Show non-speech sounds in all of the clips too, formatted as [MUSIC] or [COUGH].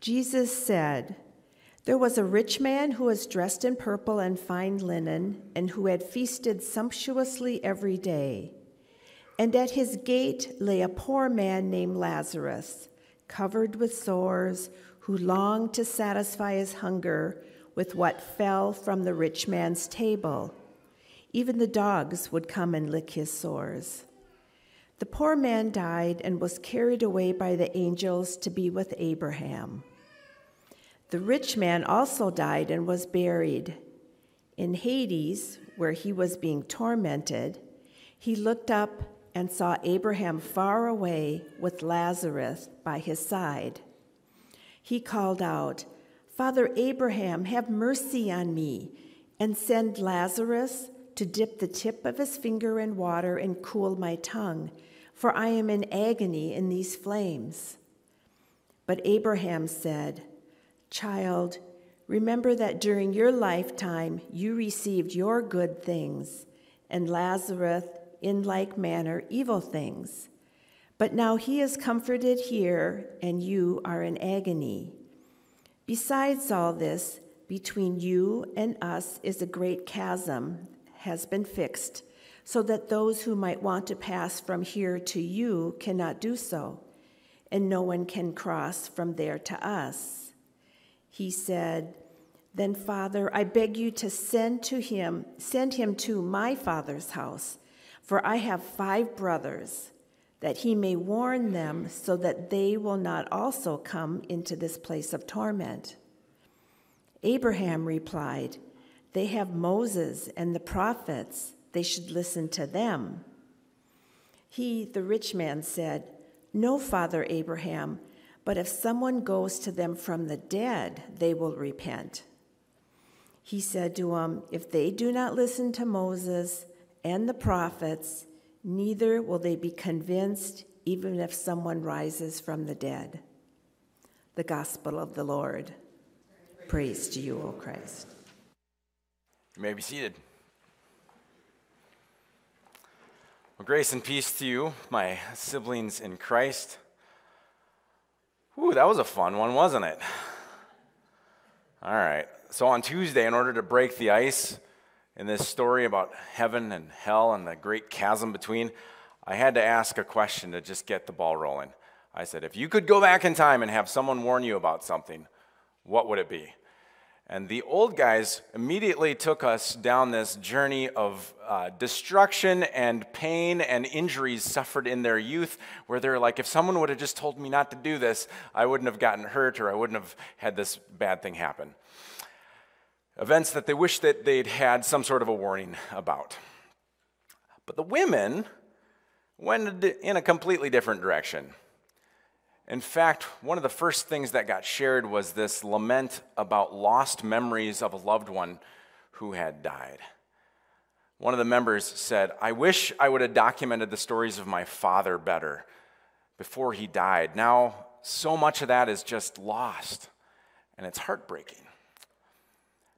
Jesus said, There was a rich man who was dressed in purple and fine linen, and who had feasted sumptuously every day. And at his gate lay a poor man named Lazarus, covered with sores, who longed to satisfy his hunger with what fell from the rich man's table. Even the dogs would come and lick his sores. The poor man died and was carried away by the angels to be with Abraham. The rich man also died and was buried. In Hades, where he was being tormented, he looked up and saw Abraham far away with Lazarus by his side. He called out, Father Abraham, have mercy on me, and send Lazarus to dip the tip of his finger in water and cool my tongue, for I am in agony in these flames. But Abraham said, Child, remember that during your lifetime you received your good things, and Lazarus in like manner evil things. But now he is comforted here, and you are in agony. Besides all this, between you and us is a great chasm, has been fixed, so that those who might want to pass from here to you cannot do so, and no one can cross from there to us he said, Then, Father, I beg you to send to him, send him to my father's house, for I have five brothers, that he may warn them so that they will not also come into this place of torment. Abraham replied, They have Moses and the prophets, they should listen to them. He, the rich man, said, No, Father Abraham. But if someone goes to them from the dead, they will repent. He said to them, If they do not listen to Moses and the prophets, neither will they be convinced, even if someone rises from the dead. The Gospel of the Lord. Praise to you, O Christ. You may be seated. Well, grace and peace to you, my siblings in Christ. Ooh, that was a fun one, wasn't it? All right. So on Tuesday, in order to break the ice in this story about heaven and hell and the great chasm between, I had to ask a question to just get the ball rolling. I said, if you could go back in time and have someone warn you about something, what would it be? And the old guys immediately took us down this journey of uh, destruction and pain and injuries suffered in their youth, where they're like, if someone would have just told me not to do this, I wouldn't have gotten hurt or I wouldn't have had this bad thing happen. Events that they wish that they'd had some sort of a warning about. But the women went in a completely different direction. In fact, one of the first things that got shared was this lament about lost memories of a loved one who had died. One of the members said, I wish I would have documented the stories of my father better before he died. Now, so much of that is just lost, and it's heartbreaking.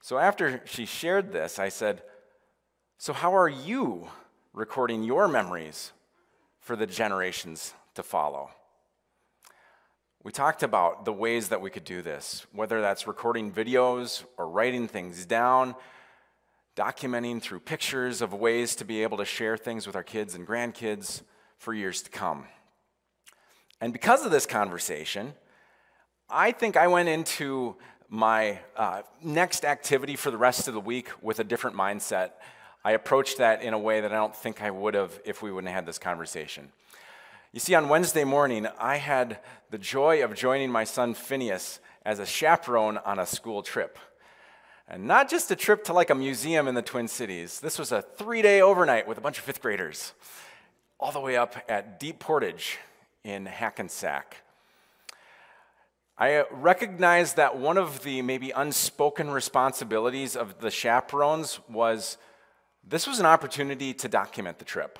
So, after she shared this, I said, So, how are you recording your memories for the generations to follow? We talked about the ways that we could do this, whether that's recording videos or writing things down, documenting through pictures of ways to be able to share things with our kids and grandkids for years to come. And because of this conversation, I think I went into my uh, next activity for the rest of the week with a different mindset. I approached that in a way that I don't think I would have if we wouldn't have had this conversation. You see, on Wednesday morning, I had the joy of joining my son Phineas as a chaperone on a school trip. And not just a trip to like a museum in the Twin Cities. This was a three day overnight with a bunch of fifth graders, all the way up at Deep Portage in Hackensack. I uh, recognized that one of the maybe unspoken responsibilities of the chaperones was this was an opportunity to document the trip.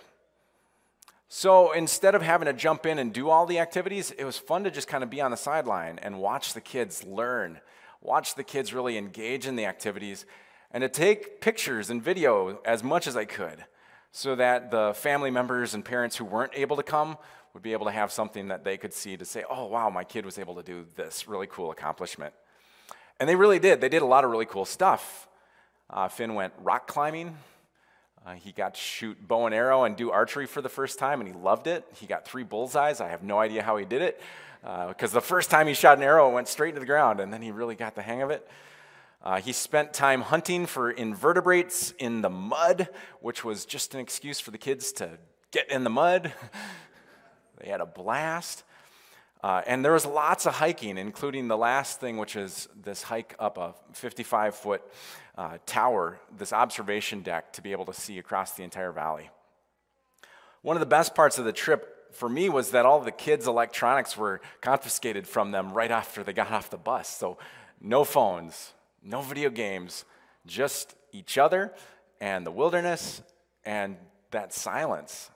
So instead of having to jump in and do all the activities, it was fun to just kind of be on the sideline and watch the kids learn, watch the kids really engage in the activities, and to take pictures and video as much as I could so that the family members and parents who weren't able to come would be able to have something that they could see to say, oh, wow, my kid was able to do this really cool accomplishment. And they really did. They did a lot of really cool stuff. Uh, Finn went rock climbing. Uh, he got to shoot bow and arrow and do archery for the first time, and he loved it. He got three bullseyes. I have no idea how he did it, because uh, the first time he shot an arrow, it went straight to the ground, and then he really got the hang of it. Uh, he spent time hunting for invertebrates in the mud, which was just an excuse for the kids to get in the mud. [LAUGHS] They had a blast. Uh, and there was lots of hiking, including the last thing, which is this hike up a 55 foot uh, tower, this observation deck to be able to see across the entire valley. One of the best parts of the trip for me was that all the kids' electronics were confiscated from them right after they got off the bus. So, no phones, no video games, just each other and the wilderness and that silence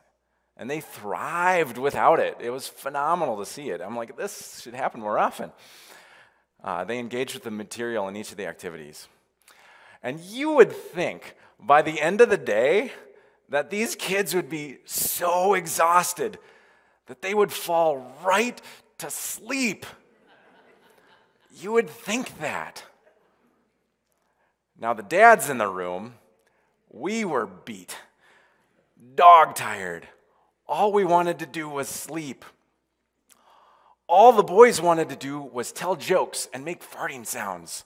and they thrived without it. It was phenomenal to see it. I'm like, this should happen more often. Uh, they engaged with the material in each of the activities. And you would think by the end of the day that these kids would be so exhausted that they would fall right to sleep. You would think that. Now, the dads in the room, we were beat, dog tired all we wanted to do was sleep. All the boys wanted to do was tell jokes and make farting sounds.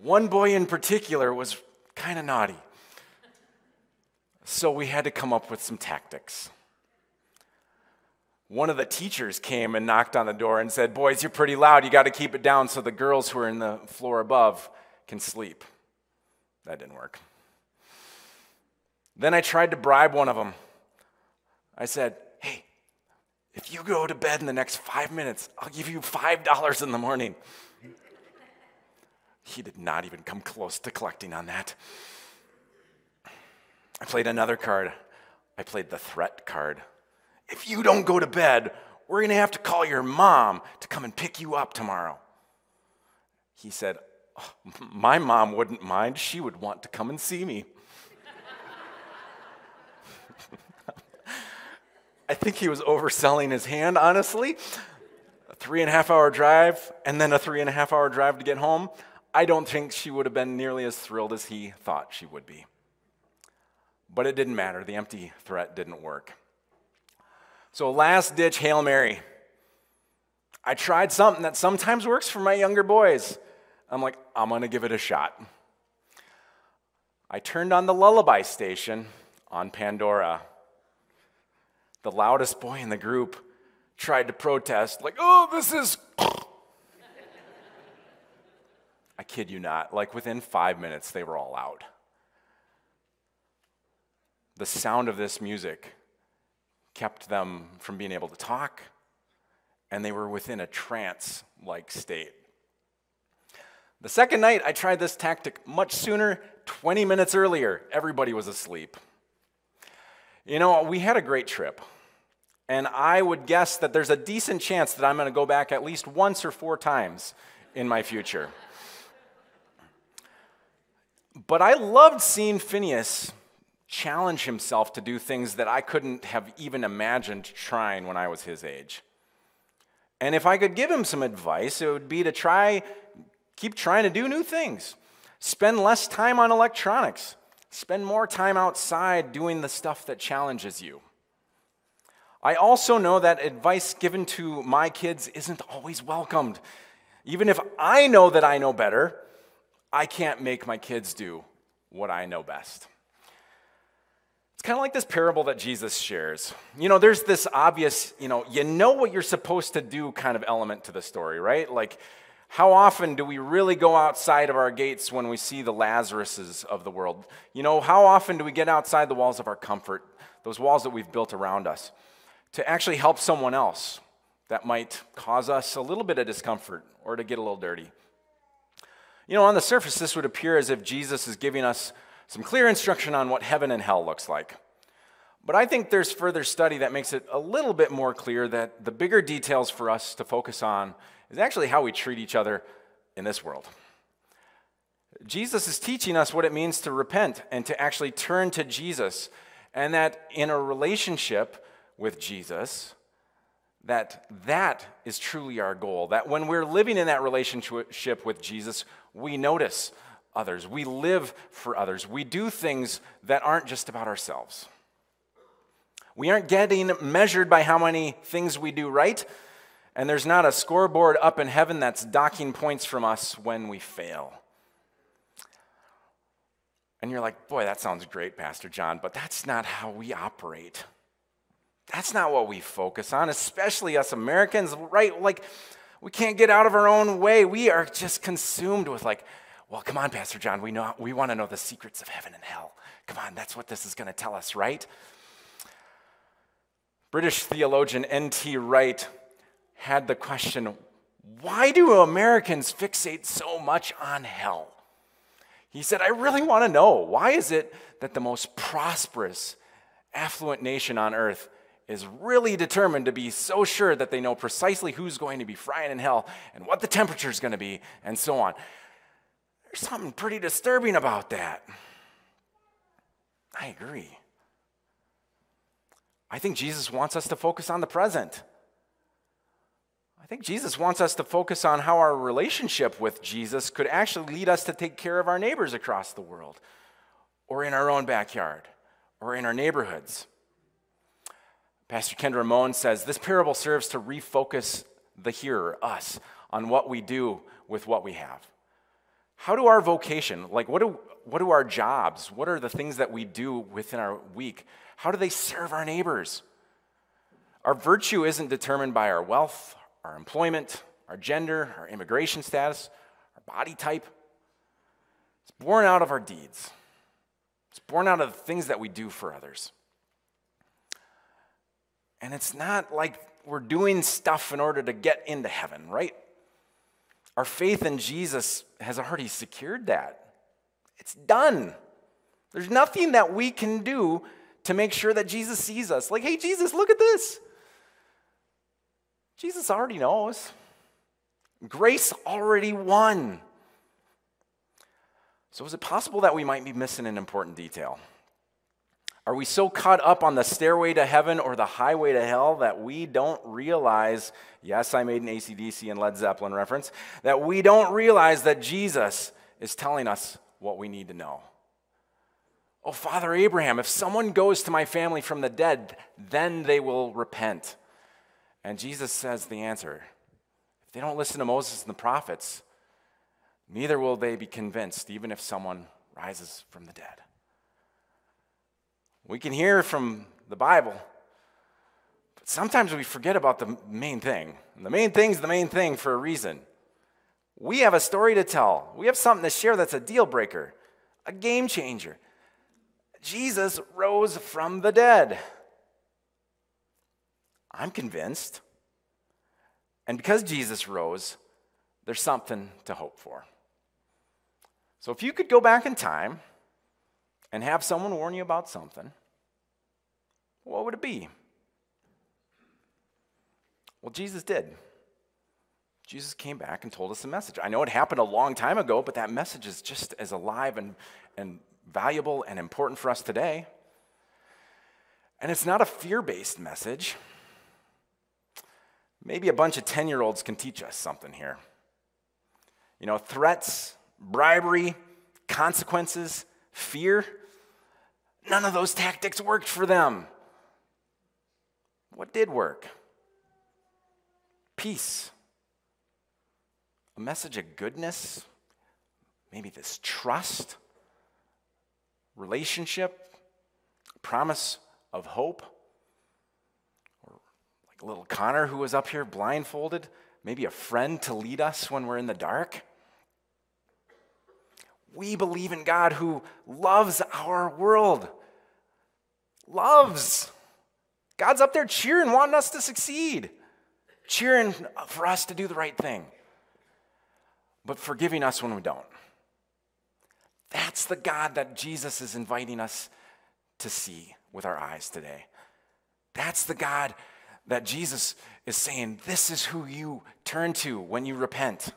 One boy in particular was kind of naughty. So we had to come up with some tactics. One of the teachers came and knocked on the door and said, Boys, you're pretty loud. You got to keep it down so the girls who are in the floor above can sleep. That didn't work. Then I tried to bribe one of them. I said, Hey, if you go to bed in the next five minutes, I'll give you $5 in the morning. He did not even come close to collecting on that. I played another card. I played the threat card. If you don't go to bed, we're going to have to call your mom to come and pick you up tomorrow. He said, oh, My mom wouldn't mind. She would want to come and see me. [LAUGHS] I think he was overselling his hand, honestly. A three and a half hour drive and then a three and a half hour drive to get home. I don't think she would have been nearly as thrilled as he thought she would be. But it didn't matter. The empty threat didn't work. So, last ditch Hail Mary. I tried something that sometimes works for my younger boys. I'm like, I'm going to give it a shot. I turned on the lullaby station on Pandora the loudest boy in the group tried to protest, like, oh, this is. I kid you not, like within five minutes, they were all out. The sound of this music kept them from being able to talk, and they were within a trance like state. The second night, I tried this tactic much sooner, 20 minutes earlier. Everybody was asleep. You know, we had a great trip. And I would guess that there's a decent chance that I'm going to go back at least once or four times in my future. But I loved seeing Phineas challenge himself to do things that I couldn't have even imagined trying when I was his age. And if I could give him some advice, it would be to try, keep trying to do new things. Spend less time on electronics. Spend more time outside doing the stuff that challenges you. I also know that advice given to my kids isn't always welcomed. Even if I know that I know better, I can't make my kids do what I know best. It's kind of like this parable that Jesus shares. You know, there's this obvious, you know, you know what you're supposed to do kind of element to the story, right? Like, how often do we really go outside of our gates when we see the Lazaruses of the world? You know, how often do we get outside the walls of our comfort, those walls that we've built around us, to actually help someone else that might cause us a little bit of discomfort or to get a little dirty. You know, on the surface, this would appear as if Jesus is giving us some clear instruction on what heaven and hell looks like. But I think there's further study that makes it a little bit more clear that the bigger details for us to focus on is actually how we treat each other in this world. Jesus is teaching us what it means to repent and to actually turn to Jesus, and that in a relationship with Jesus, that that is truly our goal. That when we're living in that relationship with Jesus, we notice others, we live for others, we do things that aren't just about ourselves. We aren't getting measured by how many things we do right, and there's not a scoreboard up in heaven that's docking points from us when we fail. And you're like, boy, that sounds great, Pastor John, but that's not how we operate. That's not what we focus on, especially us Americans, right? Like, we can't get out of our own way. We are just consumed with, like, well, come on, Pastor John, we, know, we want to know the secrets of heaven and hell. Come on, that's what this is going to tell us, right? British theologian N.T. Wright had the question why do Americans fixate so much on hell? He said, I really want to know why is it that the most prosperous, affluent nation on earth is really determined to be so sure that they know precisely who's going to be frying in hell and what the temperature is going to be and so on? There's something pretty disturbing about that. I agree. I think Jesus wants us to focus on the present. I think Jesus wants us to focus on how our relationship with Jesus could actually lead us to take care of our neighbors across the world, or in our own backyard, or in our neighborhoods. Pastor Kendra Ramon says this parable serves to refocus the hearer, us, on what we do with what we have. How do our vocation, like what do, what do our jobs, what are the things that we do within our week, how do they serve our neighbors? Our virtue isn't determined by our wealth, our employment, our gender, our immigration status, our body type. It's born out of our deeds. It's born out of the things that we do for others. And it's not like we're doing stuff in order to get into heaven, right? Our faith in Jesus has already secured that. It's done. There's nothing that we can do to make sure that Jesus sees us. Like, hey, Jesus, look at this. Jesus already knows. Grace already won. So, is it possible that we might be missing an important detail? Are we so caught up on the stairway to heaven or the highway to hell that we don't realize? Yes, I made an ACDC and Led Zeppelin reference. That we don't realize that Jesus is telling us what we need to know. Oh, Father Abraham, if someone goes to my family from the dead, then they will repent. And Jesus says the answer if they don't listen to Moses and the prophets, neither will they be convinced, even if someone rises from the dead. We can hear from the Bible, but sometimes we forget about the main thing. And the main thing is the main thing for a reason. We have a story to tell, we have something to share that's a deal breaker, a game changer. Jesus rose from the dead. I'm convinced. And because Jesus rose, there's something to hope for. So if you could go back in time and have someone warn you about something, what would it be? Well, Jesus did. Jesus came back and told us a message. I know it happened a long time ago, but that message is just as alive and, and valuable and important for us today. And it's not a fear based message. Maybe a bunch of 10 year olds can teach us something here. You know, threats, bribery, consequences, fear, none of those tactics worked for them. What did work? Peace. A message of goodness, maybe this trust relationship, promise of hope. Little Connor who was up here blindfolded, maybe a friend to lead us when we're in the dark. We believe in God who loves our world. Loves. God's up there cheering, wanting us to succeed. cheering for us to do the right thing, but forgiving us when we don't. That's the God that Jesus is inviting us to see with our eyes today. That's the God that Jesus is saying, This is who you turn to when you repent.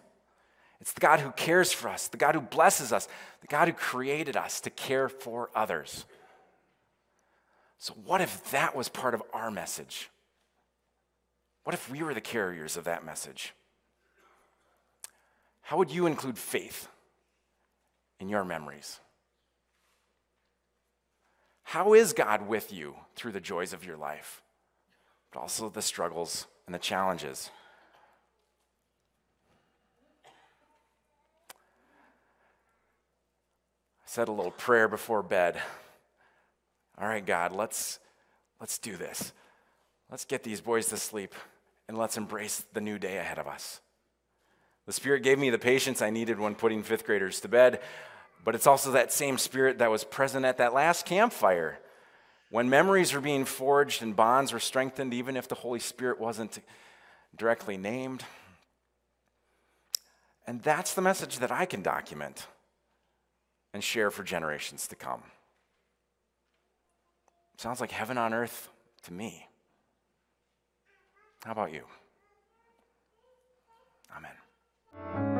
It's the God who cares for us, the God who blesses us, the God who created us to care for others. So, what if that was part of our message? What if we were the carriers of that message? How would you include faith in your memories? How is God with you through the joys of your life, but also the struggles and the challenges? I said a little prayer before bed. All right, God, let's, let's do this. Let's get these boys to sleep and let's embrace the new day ahead of us. The Spirit gave me the patience I needed when putting fifth graders to bed, but it's also that same Spirit that was present at that last campfire when memories were being forged and bonds were strengthened, even if the Holy Spirit wasn't directly named. And that's the message that I can document and share for generations to come. Sounds like heaven on earth to me. How about you? Amen.